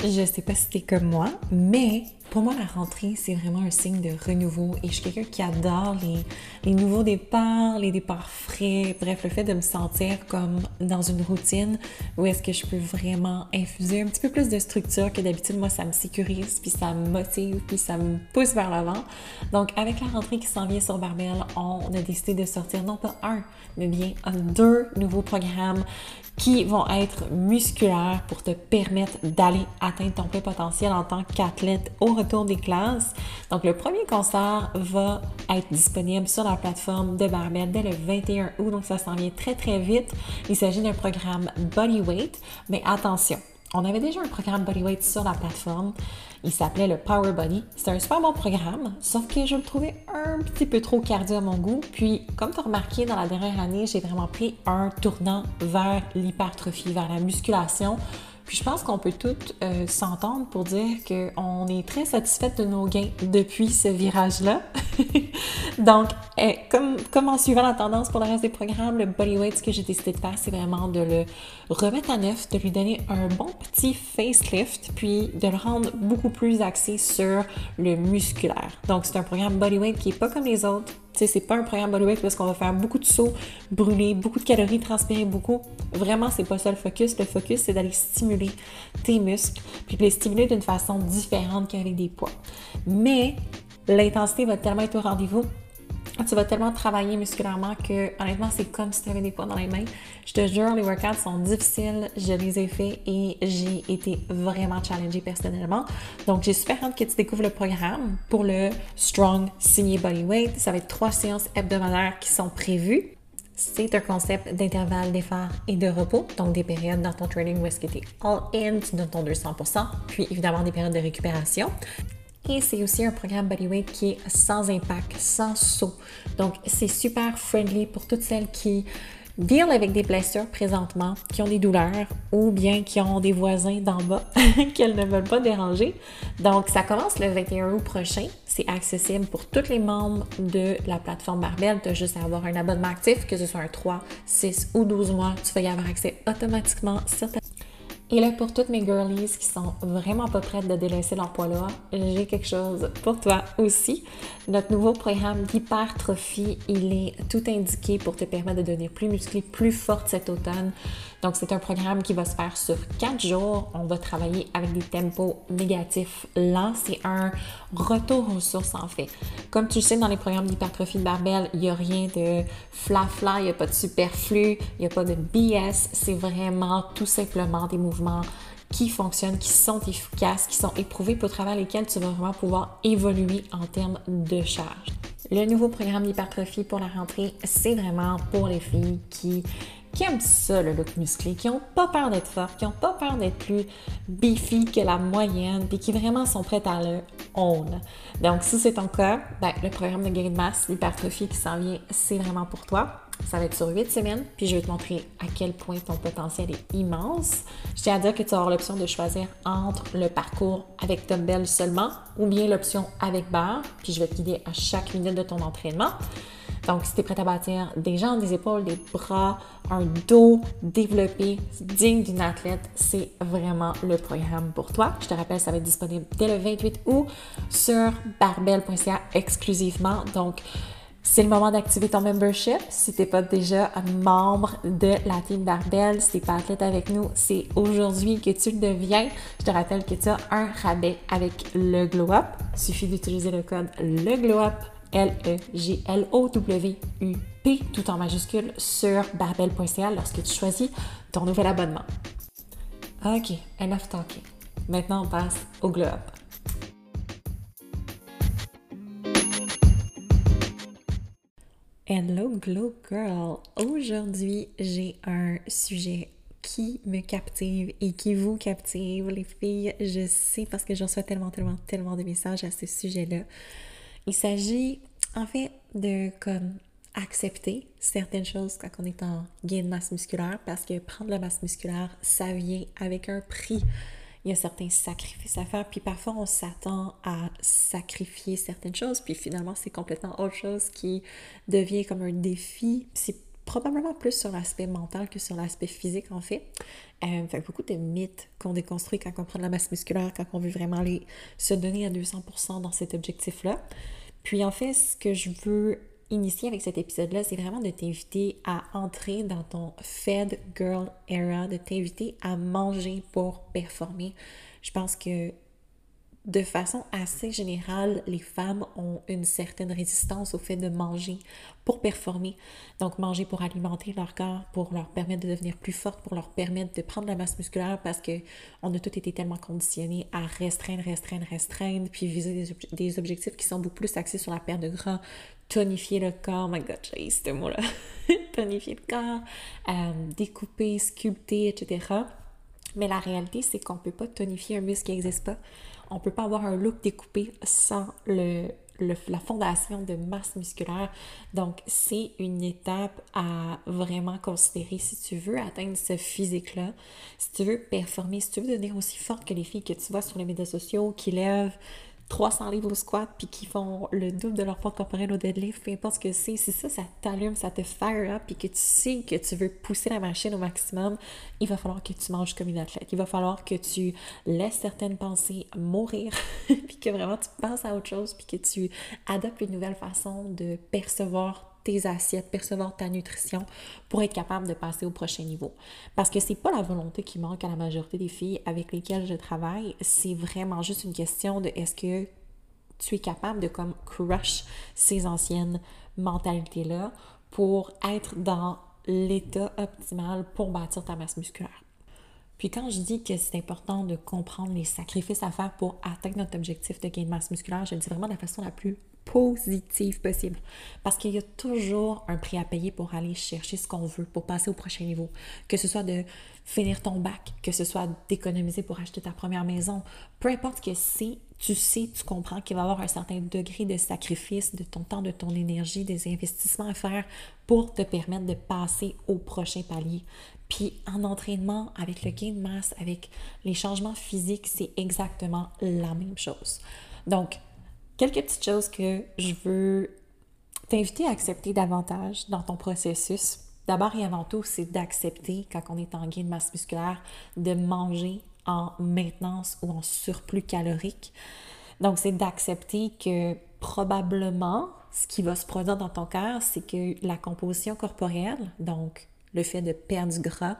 Je sais pas si t'es comme moi, mais pour moi, la rentrée, c'est vraiment un signe de renouveau et je suis quelqu'un qui adore les, nouveaux départs, les départs frais, bref, le fait de me sentir comme dans une routine où est-ce que je peux vraiment infuser un petit peu plus de structure que d'habitude. Moi, ça me sécurise, puis ça me motive, puis ça me pousse vers l'avant. Donc, avec la rentrée qui s'en vient sur Barbell, on a décidé de sortir non pas un, mais bien deux nouveaux programmes qui vont être musculaires pour te permettre d'aller atteindre ton plein potentiel en tant qu'athlète retour des classes. Donc, le premier concert va être disponible sur la plateforme de Barbell dès le 21 août, donc ça s'en vient très très vite. Il s'agit d'un programme Bodyweight, mais attention, on avait déjà un programme Bodyweight sur la plateforme. Il s'appelait le Power Body. C'était un super bon programme, sauf que je le trouvais un petit peu trop cardio à mon goût. Puis, comme tu as remarqué, dans la dernière année, j'ai vraiment pris un tournant vers l'hypertrophie, vers la musculation. Puis je pense qu'on peut toutes euh, s'entendre pour dire qu'on est très satisfaite de nos gains depuis ce virage-là. Donc, eh, comme, comme en suivant la tendance pour le reste des programmes, le bodyweight, ce que j'ai décidé de faire, c'est vraiment de le remettre à neuf, de lui donner un bon petit facelift, puis de le rendre beaucoup plus axé sur le musculaire. Donc, c'est un programme bodyweight qui est pas comme les autres c'est pas un programme bodyweight parce qu'on va faire beaucoup de sauts, brûler beaucoup de calories, transpirer beaucoup. Vraiment, c'est pas ça le focus. Le focus, c'est d'aller stimuler tes muscles, puis les stimuler d'une façon différente qu'avec des poids. Mais l'intensité va tellement être au rendez-vous tu vas tellement travailler musculairement que honnêtement, c'est comme si tu avais des poids dans les mains. Je te jure, les workouts sont difficiles, je les ai faits et j'ai été vraiment challengée personnellement. Donc, j'ai super hâte que tu découvres le programme pour le Strong Signé Bodyweight. Ça va être trois séances hebdomadaires qui sont prévues. C'est un concept d'intervalle d'effort et de repos, donc des périodes dans ton training où est-ce que tu es all in, tu donnes ton 200%, puis évidemment des périodes de récupération. Et c'est aussi un programme bodyweight qui est sans impact, sans saut. Donc, c'est super friendly pour toutes celles qui deal avec des blessures présentement, qui ont des douleurs ou bien qui ont des voisins d'en bas qu'elles ne veulent pas déranger. Donc, ça commence le 21 août prochain. C'est accessible pour tous les membres de la plateforme Barbell. Tu as juste à avoir un abonnement actif, que ce soit un 3, 6 ou 12 mois. Tu vas y avoir accès automatiquement sur ta et là, pour toutes mes girlies qui sont vraiment pas prêtes de délaisser leur poids-là, j'ai quelque chose pour toi aussi. Notre nouveau programme d'hypertrophie, il est tout indiqué pour te permettre de devenir plus musclé, plus forte cet automne. Donc, c'est un programme qui va se faire sur quatre jours. On va travailler avec des tempos négatifs lents. C'est un retour aux sources, en fait. Comme tu sais, dans les programmes d'hypertrophie de barbell, il n'y a rien de fla-fla, il n'y a pas de superflu, il n'y a pas de BS. C'est vraiment tout simplement des mouvements qui fonctionnent, qui sont efficaces, qui sont éprouvés pour travers lesquels tu vas vraiment pouvoir évoluer en termes de charge. Le nouveau programme d'hypertrophie pour la rentrée, c'est vraiment pour les filles qui aiment ça, le look musclé, qui n'ont pas peur d'être fortes, qui n'ont pas peur d'être plus beefy que la moyenne, puis qui vraiment sont prêtes à le own. Donc, si c'est ton cas, ben, le programme de guérir de masse, l'hypertrophie qui s'en vient, c'est vraiment pour toi. Ça va être sur 8 semaines, puis je vais te montrer à quel point ton potentiel est immense. Je tiens à dire que tu auras l'option de choisir entre le parcours avec dumbbell seulement ou bien l'option avec barre, puis je vais te guider à chaque minute de ton entraînement. Donc, si tu es prête à bâtir des jambes, des épaules, des bras, un dos développé, digne d'une athlète, c'est vraiment le programme pour toi. Je te rappelle, ça va être disponible dès le 28 août sur barbell.ca exclusivement. Donc, c'est le moment d'activer ton membership. Si tu n'es pas déjà membre de la team Barbell, si tu n'es pas athlète avec nous, c'est aujourd'hui que tu le deviens. Je te rappelle que tu as un rabais avec le Glow Up. Il suffit d'utiliser le code le Glow Up L-E-G-L-O-W-U-P, tout en majuscule, sur barbell.ca lorsque tu choisis ton nouvel abonnement. Ok, enough talking. Maintenant, on passe au globe. Hello Glow Girl! Aujourd'hui, j'ai un sujet qui me captive et qui vous captive, les filles. Je sais parce que je reçois tellement, tellement, tellement de messages à ce sujet-là. Il s'agit en fait de comme accepter certaines choses quand on est en gain de masse musculaire parce que prendre la masse musculaire, ça vient avec un prix. Il y a certains sacrifices à faire, puis parfois on s'attend à sacrifier certaines choses, puis finalement c'est complètement autre chose qui devient comme un défi. C'est probablement plus sur l'aspect mental que sur l'aspect physique en fait. Euh, fait beaucoup de mythes qu'on déconstruit quand on prend de la masse musculaire, quand on veut vraiment se donner à 200% dans cet objectif-là. Puis en fait, ce que je veux initier avec cet épisode-là, c'est vraiment de t'inviter à entrer dans ton Fed Girl Era, de t'inviter à manger pour performer. Je pense que de façon assez générale, les femmes ont une certaine résistance au fait de manger pour performer. Donc manger pour alimenter leur corps, pour leur permettre de devenir plus forte, pour leur permettre de prendre la masse musculaire parce que on a tous été tellement conditionnés à restreindre, restreindre, restreindre, puis viser des, objectifs qui sont beaucoup plus axés sur la perte de gras, tonifier le corps, my god, j'ai ce mot-là, tonifier le corps, euh, découper, sculpter, etc. Mais la réalité, c'est qu'on ne peut pas tonifier un muscle qui n'existe pas on ne peut pas avoir un look découpé sans la fondation de masse musculaire. Donc, c'est une étape à vraiment considérer si tu veux atteindre ce physique-là, si tu veux performer, si tu veux devenir aussi forte que les filles que tu vois sur les médias sociaux qui lèvent 300 livres au squat puis qui font le double de leur poids corporel au deadlift, peu importe ce que c'est, si ça, ça t'allume, ça te fire up puis que tu sais que tu veux pousser la machine au maximum, il va falloir que tu manges comme une athlète. Il va falloir que tu laisses certaines pensées mourir puis que vraiment tu penses à autre chose puis que tu adoptes une nouvelle façon de percevoir tes assiettes, percevoir ta nutrition pour être capable de passer au prochain niveau. Parce que c'est pas la volonté qui manque à la majorité des filles avec lesquelles je travaille, c'est vraiment juste une question de est-ce que tu es capable de comme crush ces anciennes mentalités-là pour être dans l'état optimal pour bâtir ta masse musculaire. Puis quand je dis que c'est important de comprendre les sacrifices à faire pour atteindre notre objectif de gain de masse musculaire, je le dis vraiment de la façon la plus positive possible. Parce qu'il y a toujours un prix à payer pour aller chercher ce qu'on veut, pour passer au prochain niveau. Que ce soit de finir ton bac, que ce soit d'économiser pour acheter ta première maison, peu importe que c'est, tu sais, tu comprends qu'il va y avoir un certain degré de sacrifice de ton temps, de ton énergie, des investissements à faire pour te permettre de passer au prochain palier. Puis en entraînement, avec le gain de masse, avec les changements physiques, c'est exactement la même chose. Donc, quelques petites choses que je veux t'inviter à accepter davantage dans ton processus. D'abord et avant tout, c'est d'accepter, quand on est en gain de masse musculaire, de manger en maintenance ou en surplus calorique. Donc, c'est d'accepter que probablement, ce qui va se produire dans ton cœur, c'est que la composition corporelle, donc le fait de perdre du gras,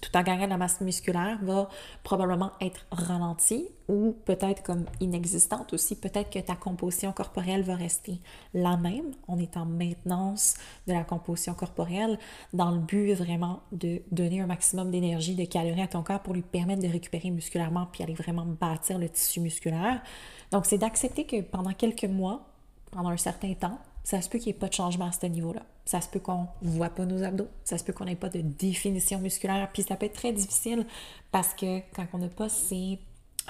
tout en gagnant de la masse musculaire, va probablement être ralentie ou peut-être comme inexistante aussi. Peut-être que ta composition corporelle va rester la même. On est en maintenance de la composition corporelle dans le but vraiment de donner un maximum d'énergie, de calories à ton corps pour lui permettre de récupérer musculairement puis aller vraiment bâtir le tissu musculaire. Donc, c'est d'accepter que pendant quelques mois, pendant un certain temps, ça se peut qu'il n'y ait pas de changement à ce niveau-là. Ça se peut qu'on ne voit pas nos abdos, ça se peut qu'on n'ait pas de définition musculaire, puis ça peut être très difficile parce que quand on n'a pas ces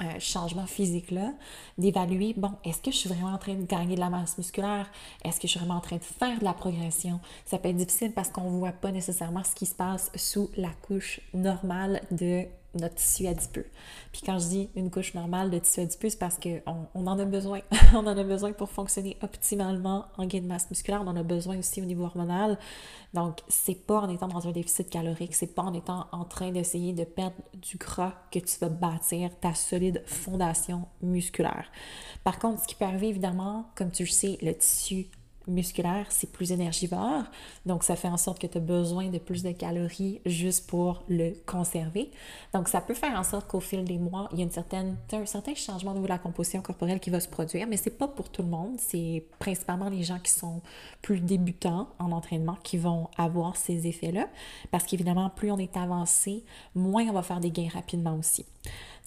euh, changements physiques-là, d'évaluer, bon, est-ce que je suis vraiment en train de gagner de la masse musculaire? Est-ce que je suis vraiment en train de faire de la progression? Ça peut être difficile parce qu'on ne voit pas nécessairement ce qui se passe sous la couche normale de notre tissu adipeux. Puis quand je dis une couche normale de tissu adipeux, c'est parce qu'on on en a besoin. on en a besoin pour fonctionner optimalement en gain de masse musculaire. On en a besoin aussi au niveau hormonal. Donc, c'est pas en étant dans un déficit calorique, c'est pas en étant en train d'essayer de perdre du gras que tu vas bâtir ta solide fondation musculaire. Par contre, ce qui peut arriver évidemment, comme tu le sais, le tissu musculaire, c'est plus énergivore. Donc, ça fait en sorte que tu as besoin de plus de calories juste pour le conserver. Donc, ça peut faire en sorte qu'au fil des mois, il y a un certain changement au niveau de la composition corporelle qui va se produire, mais c'est pas pour tout le monde. C'est principalement les gens qui sont plus débutants en entraînement qui vont avoir ces effets-là. Parce qu'évidemment, plus on est avancé, moins on va faire des gains rapidement aussi.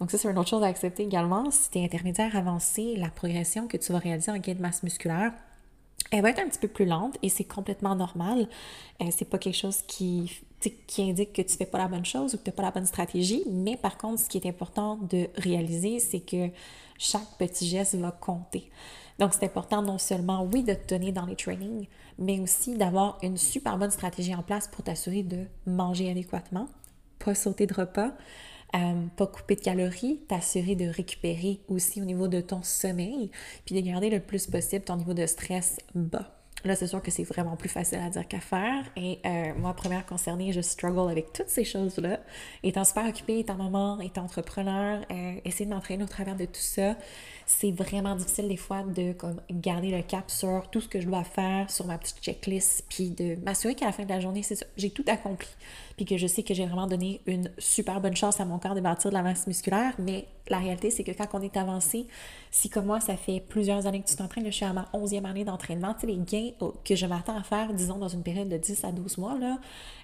Donc ça, c'est une autre chose à accepter également. Si tu es intermédiaire avancé, la progression que tu vas réaliser en gain de masse musculaire, elle va être un petit peu plus lente et c'est complètement normal. Euh, c'est pas quelque chose qui, indique que tu fais pas la bonne chose ou que tu n'as pas la bonne stratégie. Mais par contre, ce qui est important de réaliser, c'est que chaque petit geste va compter. Donc, c'est important non seulement, oui, de te donner dans les trainings, mais aussi d'avoir une super bonne stratégie en place pour t'assurer de manger adéquatement, pas sauter de repas, pas couper de calories, t'assurer de récupérer aussi au niveau de ton sommeil, puis de garder le plus possible ton niveau de stress bas. Là, c'est sûr que c'est vraiment plus facile à dire qu'à faire. Et euh, moi, première concernée, je struggle avec toutes ces choses-là. Étant super occupée, étant maman, étant entrepreneur, euh, essayer de m'entraîner au travers de tout ça, c'est vraiment difficile des fois de comme, garder le cap sur tout ce que je dois faire, sur ma petite checklist, puis de m'assurer qu'à la fin de la journée, c'est ça, j'ai tout accompli. Puis que je sais que j'ai vraiment donné une super bonne chance à mon corps de bâtir de la masse musculaire. Mais la réalité, c'est que quand on est avancé, si comme moi, ça fait plusieurs années que tu t'entraînes, je suis à ma 11e année d'entraînement, tu sais, les gains que je m'attends à faire, disons, dans une période de 10 à 12 mois, là,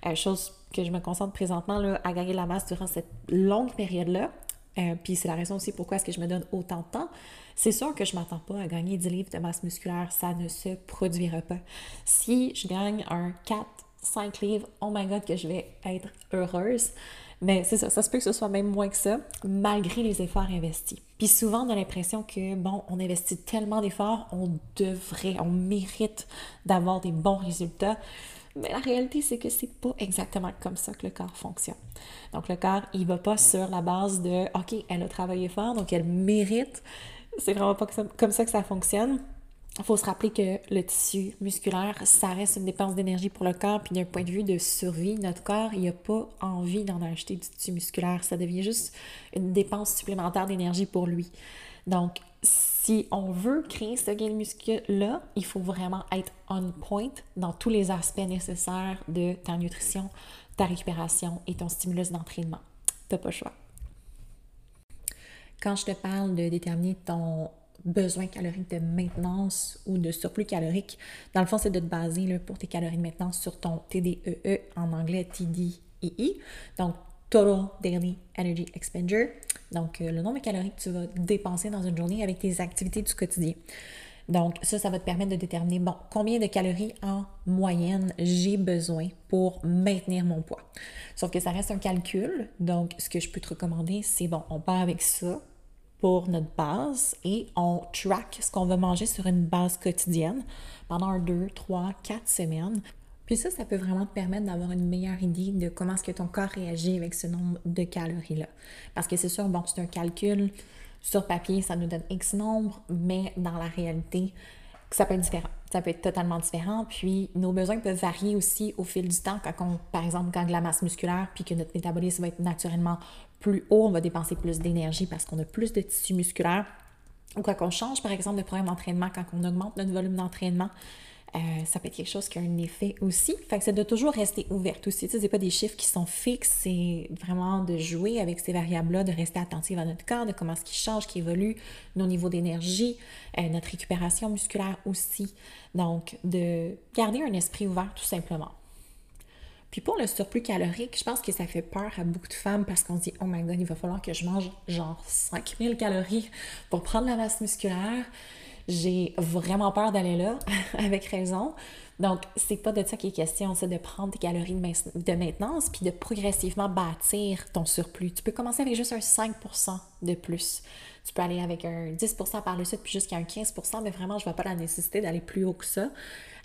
euh, chose que je me concentre présentement là, à gagner la masse durant cette longue période-là, euh, puis c'est la raison aussi pourquoi est-ce que je me donne autant de temps. C'est sûr que je ne m'attends pas à gagner 10 livres de masse musculaire, ça ne se produira pas. Si je gagne un 4, 5 livres, oh my god que je vais être heureuse. Mais c'est ça, ça se peut que ce soit même moins que ça, malgré les efforts investis. Puis souvent, on a l'impression que, bon, on investit tellement d'efforts, on devrait, on mérite d'avoir des bons résultats. Mais la réalité, c'est que c'est pas exactement comme ça que le corps fonctionne. Donc, le corps, il va pas sur la base de OK, elle a travaillé fort, donc elle mérite. C'est vraiment pas comme ça que ça fonctionne. Il faut se rappeler que le tissu musculaire, ça reste une dépense d'énergie pour le corps, puis d'un point de vue de survie, notre corps, il n'a pas envie d'en acheter du tissu musculaire. Ça devient juste une dépense supplémentaire d'énergie pour lui. Donc, si on veut créer ce gain muscle-là, il faut vraiment être on point dans tous les aspects nécessaires de ta nutrition, ta récupération et ton stimulus d'entraînement. Tu n'as pas le choix. Quand je te parle de déterminer ton besoin calorique de maintenance ou de surplus calorique, dans le fond, c'est de te baser là, pour tes calories de maintenance sur ton TDEE, e, en anglais TDEE, donc Total Daily Energy Expenditure. Donc, euh, le nombre de calories que tu vas dépenser dans une journée avec tes activités du quotidien. Donc, ça, ça va te permettre de déterminer, bon, combien de calories en moyenne j'ai besoin pour maintenir mon poids. Sauf que ça reste un calcul. Donc, ce que je peux te recommander, c'est, bon, on part avec ça pour notre base et on track ce qu'on va manger sur une base quotidienne pendant deux, trois, quatre semaines puis ça, ça peut vraiment te permettre d'avoir une meilleure idée de comment est-ce que ton corps réagit avec ce nombre de calories-là. Parce que c'est sûr, bon, c'est un calcul sur papier, ça nous donne X nombre, mais dans la réalité, ça peut être différent. Ça peut être totalement différent. Puis nos besoins peuvent varier aussi au fil du temps. Quand on, par exemple, gagne la masse musculaire, puis que notre métabolisme va être naturellement plus haut, on va dépenser plus d'énergie parce qu'on a plus de tissu musculaire. Ou quand on change, par exemple, de programme d'entraînement, quand on augmente notre volume d'entraînement, euh, ça peut être quelque chose qui a un effet aussi. Fait que c'est de toujours rester ouverte aussi. Tu sais, c'est pas des chiffres qui sont fixes, c'est vraiment de jouer avec ces variables-là, de rester attentive à notre corps, de comment ce qui change, qui évolue, nos niveaux d'énergie, euh, notre récupération musculaire aussi. Donc, de garder un esprit ouvert tout simplement. Puis pour le surplus calorique, je pense que ça fait peur à beaucoup de femmes parce qu'on se dit, oh my god, il va falloir que je mange genre 5000 calories pour prendre la masse musculaire. J'ai vraiment peur d'aller là, avec raison. Donc, c'est pas de ça qui est question, c'est de prendre tes calories de maintenance puis de progressivement bâtir ton surplus. Tu peux commencer avec juste un 5% de plus. Tu peux aller avec un 10% par le suite puis jusqu'à un 15% mais vraiment, je vois pas la nécessité d'aller plus haut que ça.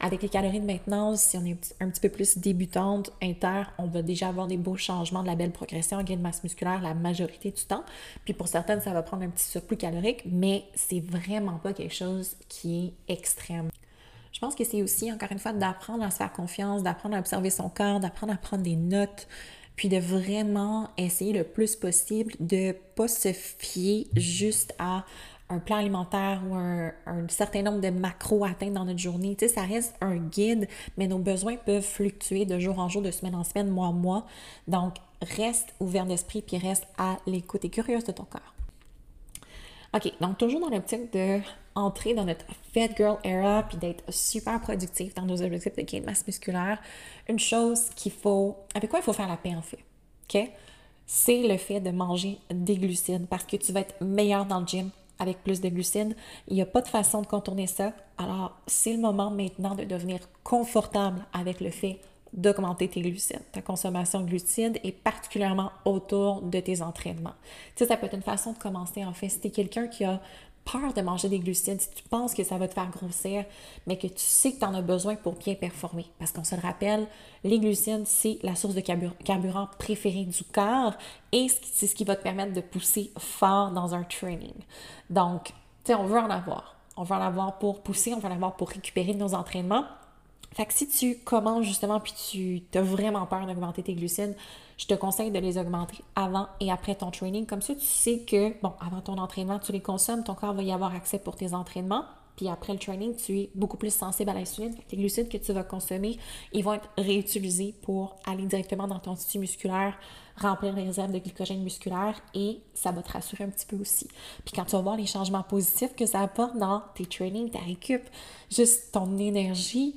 Avec les calories de maintenance, si on est un petit peu plus débutante, inter, on va déjà avoir des beaux changements de la belle progression gain de masse musculaire la majorité du temps. Puis pour certaines, ça va prendre un petit surplus calorique, mais c'est vraiment pas quelque chose qui est extrême. Je pense que c'est aussi, encore une fois, d'apprendre à se faire confiance, d'apprendre à observer son corps, d'apprendre à prendre des notes, puis de vraiment essayer le plus possible de pas se fier juste à un plan alimentaire ou un, certain nombre de macros atteints dans notre journée. Tu sais, ça reste un guide, mais nos besoins peuvent fluctuer de jour en jour, de semaine en semaine, mois en mois. Donc, reste ouvert d'esprit puis reste à l'écoute et curieuse de ton corps. OK, donc toujours dans l'optique de entrer dans notre Fat Girl era puis d'être super productif dans nos objectifs de gain de masse musculaire, une chose qu'il faut, avec quoi il faut faire la paix en fait, OK? C'est le fait de manger des glucides parce que tu vas être meilleur dans le gym avec plus de glucides. Il n'y a pas de façon de contourner ça. Alors, c'est le moment maintenant de devenir confortable avec le fait d'augmenter tes glucides, ta consommation de glucides et particulièrement autour de tes entraînements. Tu sais, ça peut être une façon de commencer en fait. Si tu es quelqu'un qui a peur de manger des glucides, si tu penses que ça va te faire grossir, mais que tu sais que tu en as besoin pour bien performer. Parce qu'on se le rappelle, les glucides, c'est la source de carburant préférée du corps et c'est ce qui va te permettre de pousser fort dans un training. Donc, tu sais, on veut en avoir. On veut en avoir pour pousser, on veut en avoir pour récupérer nos entraînements. Fait que si tu commences justement puis tu as vraiment peur d'augmenter tes glucides, je te conseille de les augmenter avant et après ton training. Comme ça, tu sais que, bon, avant ton entraînement, tu les consommes, ton corps va y avoir accès pour tes entraînements. Puis après le training, tu es beaucoup plus sensible à l'insuline. Les glucides que tu vas consommer, ils vont être réutilisés pour aller directement dans ton tissu musculaire, remplir les réserves de glycogène musculaire et ça va te rassurer un petit peu aussi. Puis quand tu vas voir les changements positifs que ça apporte dans tes trainings, ta récup, juste ton énergie,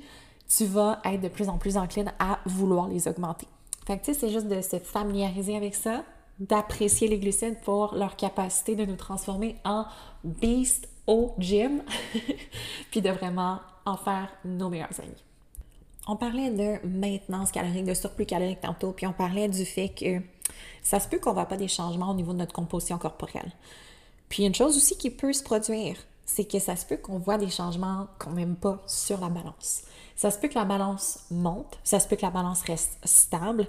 tu vas être de plus en plus encline à vouloir les augmenter. Fait que tu sais, c'est juste de se familiariser avec ça, d'apprécier les glucides pour leur capacité de nous transformer en beast au gym, puis de vraiment en faire nos meilleurs amis. On parlait de maintenance calorique, de surplus calorique tantôt, puis on parlait du fait que ça se peut qu'on ne voit pas des changements au niveau de notre composition corporelle. Puis une chose aussi qui peut se produire, c'est que ça se peut qu'on voit des changements qu'on n'aime pas sur la balance. Ça se peut que la balance monte, ça se peut que la balance reste stable.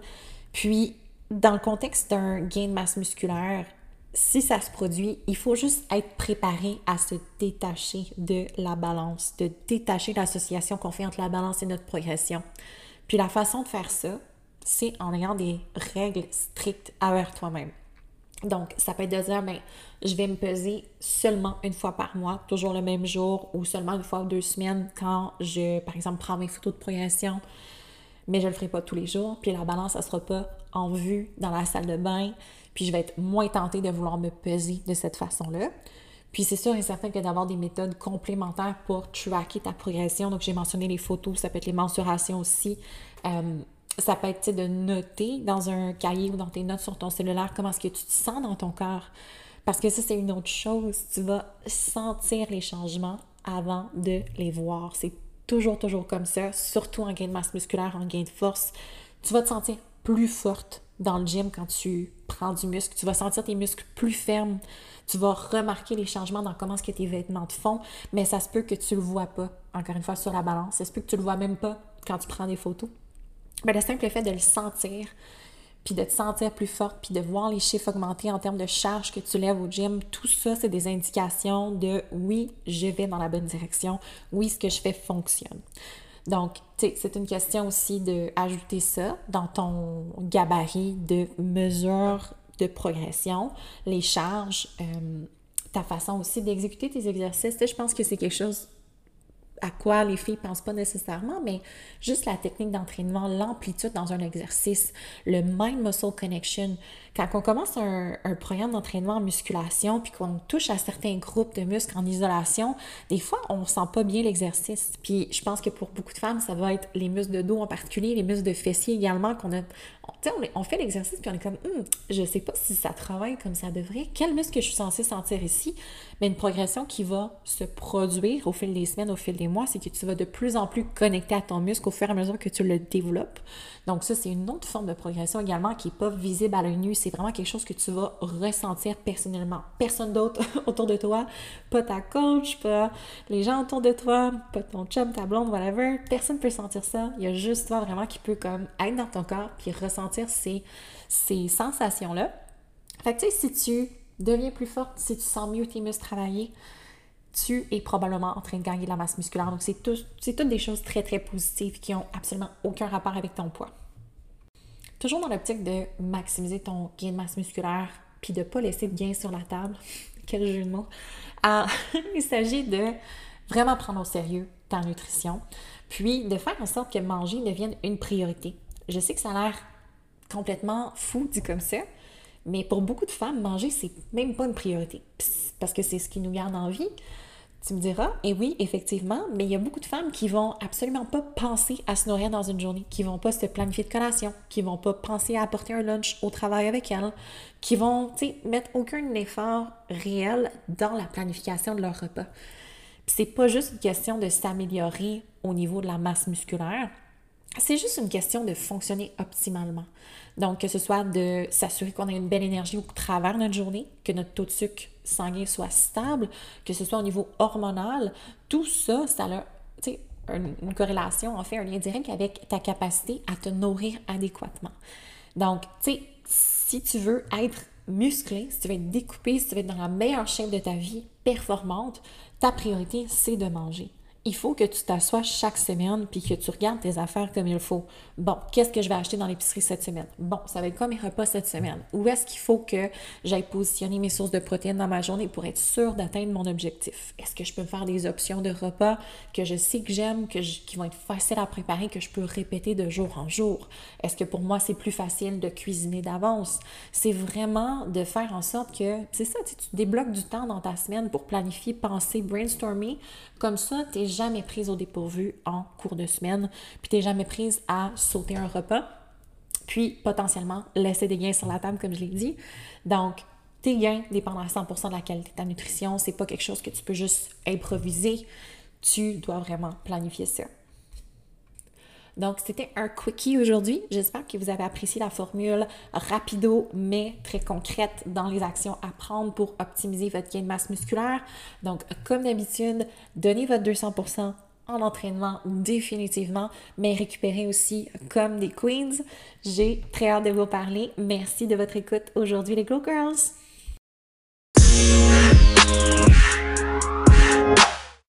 Puis, dans le contexte d'un gain de masse musculaire, si ça se produit, il faut juste être préparé à se détacher de la balance, de détacher l'association qu'on fait entre la balance et notre progression. Puis la façon de faire ça, c'est en ayant des règles strictes envers toi-même. Donc, ça peut être de dire, ben, je vais me peser seulement une fois par mois, toujours le même jour, ou seulement une fois ou deux semaines quand je, par exemple, prends mes photos de progression, mais je ne le ferai pas tous les jours. Puis la balance, ça ne sera pas en vue dans la salle de bain puis je vais être moins tentée de vouloir me peser de cette façon-là. Puis c'est sûr et certain que d'avoir des méthodes complémentaires pour tracker ta progression. Donc j'ai mentionné les photos, ça peut être les mensurations aussi. Euh, ça peut être de noter dans un cahier ou dans tes notes sur ton cellulaire comment est-ce que tu te sens dans ton corps. Parce que ça, c'est une autre chose. Tu vas sentir les changements avant de les voir. C'est toujours, toujours comme ça, surtout en gain de masse musculaire, en gain de force. Tu vas te sentir plus forte dans le gym quand tu prends du muscle. Tu vas sentir tes muscles plus fermes. Tu vas remarquer les changements dans comment ce que tes vêtements te font, mais ça se peut que tu le vois pas, encore une fois, sur la balance. Ça se peut que tu le vois même pas quand tu prends des photos. Mais le simple fait de le sentir, puis de te sentir plus forte, puis de voir les chiffres augmenter en termes de charge que tu lèves au gym, tout ça, c'est des indications de oui, je vais dans la bonne direction, oui, ce que je fais fonctionne. Donc, c'est une question aussi d'ajouter ça dans ton gabarit de mesure de progression, les charges, euh, ta façon aussi d'exécuter tes exercices. je pense que c'est quelque chose à quoi les filles pensent pas nécessairement, mais juste la technique d'entraînement, l'amplitude dans un exercice, le mind-muscle connection. Quand on commence un, programme d'entraînement en musculation, puis qu'on touche à certains groupes de muscles en isolation, des fois, on sent pas bien l'exercice. Puis je pense que pour beaucoup de femmes, ça va être les muscles de dos en particulier, les muscles de fessiers également, qu'on a... On, on, fait l'exercice, puis on est comme, hum, je sais pas si ça travaille comme ça devrait. Quel muscle je suis censée sentir ici? Mais une progression qui va se produire au fil des semaines, au fil des mois, c'est que tu vas de plus en plus connecter à ton muscle au fur et à mesure que tu le développes. Donc ça, c'est une autre forme de progression également qui n'est pas visible à l'œil nu. C'est vraiment quelque chose que tu vas ressentir personnellement. Personne d'autre autour de toi, pas ta coach, pas les gens autour de toi, pas ton chum, ta blonde, whatever. Personne ne peut sentir ça. Il y a juste toi vraiment qui peut comme être dans ton corps puis ressentir ces, ces sensations-là. Fait que tu sais, si tu deviens plus forte, si tu sens mieux tes muscles travailler, tu es probablement en train de gagner de la masse musculaire. Donc, c'est, tout, toutes des choses très, très positives qui ont absolument aucun rapport avec ton poids. Toujours dans l'optique de maximiser ton gain de masse musculaire puis de ne pas laisser de gain sur la table. Quel jeu de mots. Ah, il s'agit de vraiment prendre au sérieux ta nutrition, puis de faire en sorte que manger devienne une priorité. Je sais que ça a l'air complètement fou dit comme ça, mais pour beaucoup de femmes, manger, c'est même pas une priorité. Parce que c'est ce qui nous garde en vie. Tu me diras, et oui, effectivement, mais il y a beaucoup de femmes qui vont absolument pas penser à se nourrir dans une journée, qui vont pas se planifier de collation, qui vont pas penser à apporter un lunch au travail avec elles, qui vont, tu sais, mettre aucun effort réel dans la planification de leur repas. c'est pas juste une question de s'améliorer au niveau de la masse musculaire, c'est juste une question de fonctionner optimalement. Donc, que ce soit de s'assurer qu'on a une belle énergie au travers de notre journée, que notre taux de sucre sanguin soit stable, que ce soit au niveau hormonal, tout ça, ça a une, une corrélation, en fait, un lien direct avec ta capacité à te nourrir adéquatement. Donc, tu si tu veux être musclé, si tu veux être découpé, si tu veux être dans la meilleure shape de ta vie, performante, ta priorité, c'est de manger. Il faut que tu t'assoies chaque semaine puis que tu regardes tes affaires comme il faut. Bon, qu'est-ce que je vais acheter dans l'épicerie cette semaine? Bon, ça va être quoi mes repas cette semaine? Où est-ce qu'il faut que j'aille positionner mes sources de protéines dans ma journée pour être sûr d'atteindre mon objectif? Est-ce que je peux me faire des options de repas que je sais que j'aime, qui vont être faciles à préparer, que je peux répéter de jour en jour? Est-ce que pour moi, c'est plus facile de cuisiner d'avance? C'est vraiment de faire en sorte que, c'est ça, tu débloques du temps dans ta semaine pour planifier, penser, brainstormer. Comme ça, jamais prise au dépourvu en cours de semaine, puis t'es jamais prise à sauter un repas, puis potentiellement laisser des gains sur la table, comme je l'ai dit. Donc, tes gains dépendent à 100% de la qualité de ta nutrition. C'est pas quelque chose que tu peux juste improviser. Tu dois vraiment planifier ça. Donc, c'était un quickie aujourd'hui. J'espère que vous avez apprécié la formule rapido, mais très concrète dans les actions à prendre pour optimiser votre gain de masse musculaire. Donc, comme d'habitude, donnez votre 200% en entraînement définitivement, mais récupérez aussi comme des queens. J'ai très hâte de vous parler. Merci de votre écoute aujourd'hui les Glow Girls.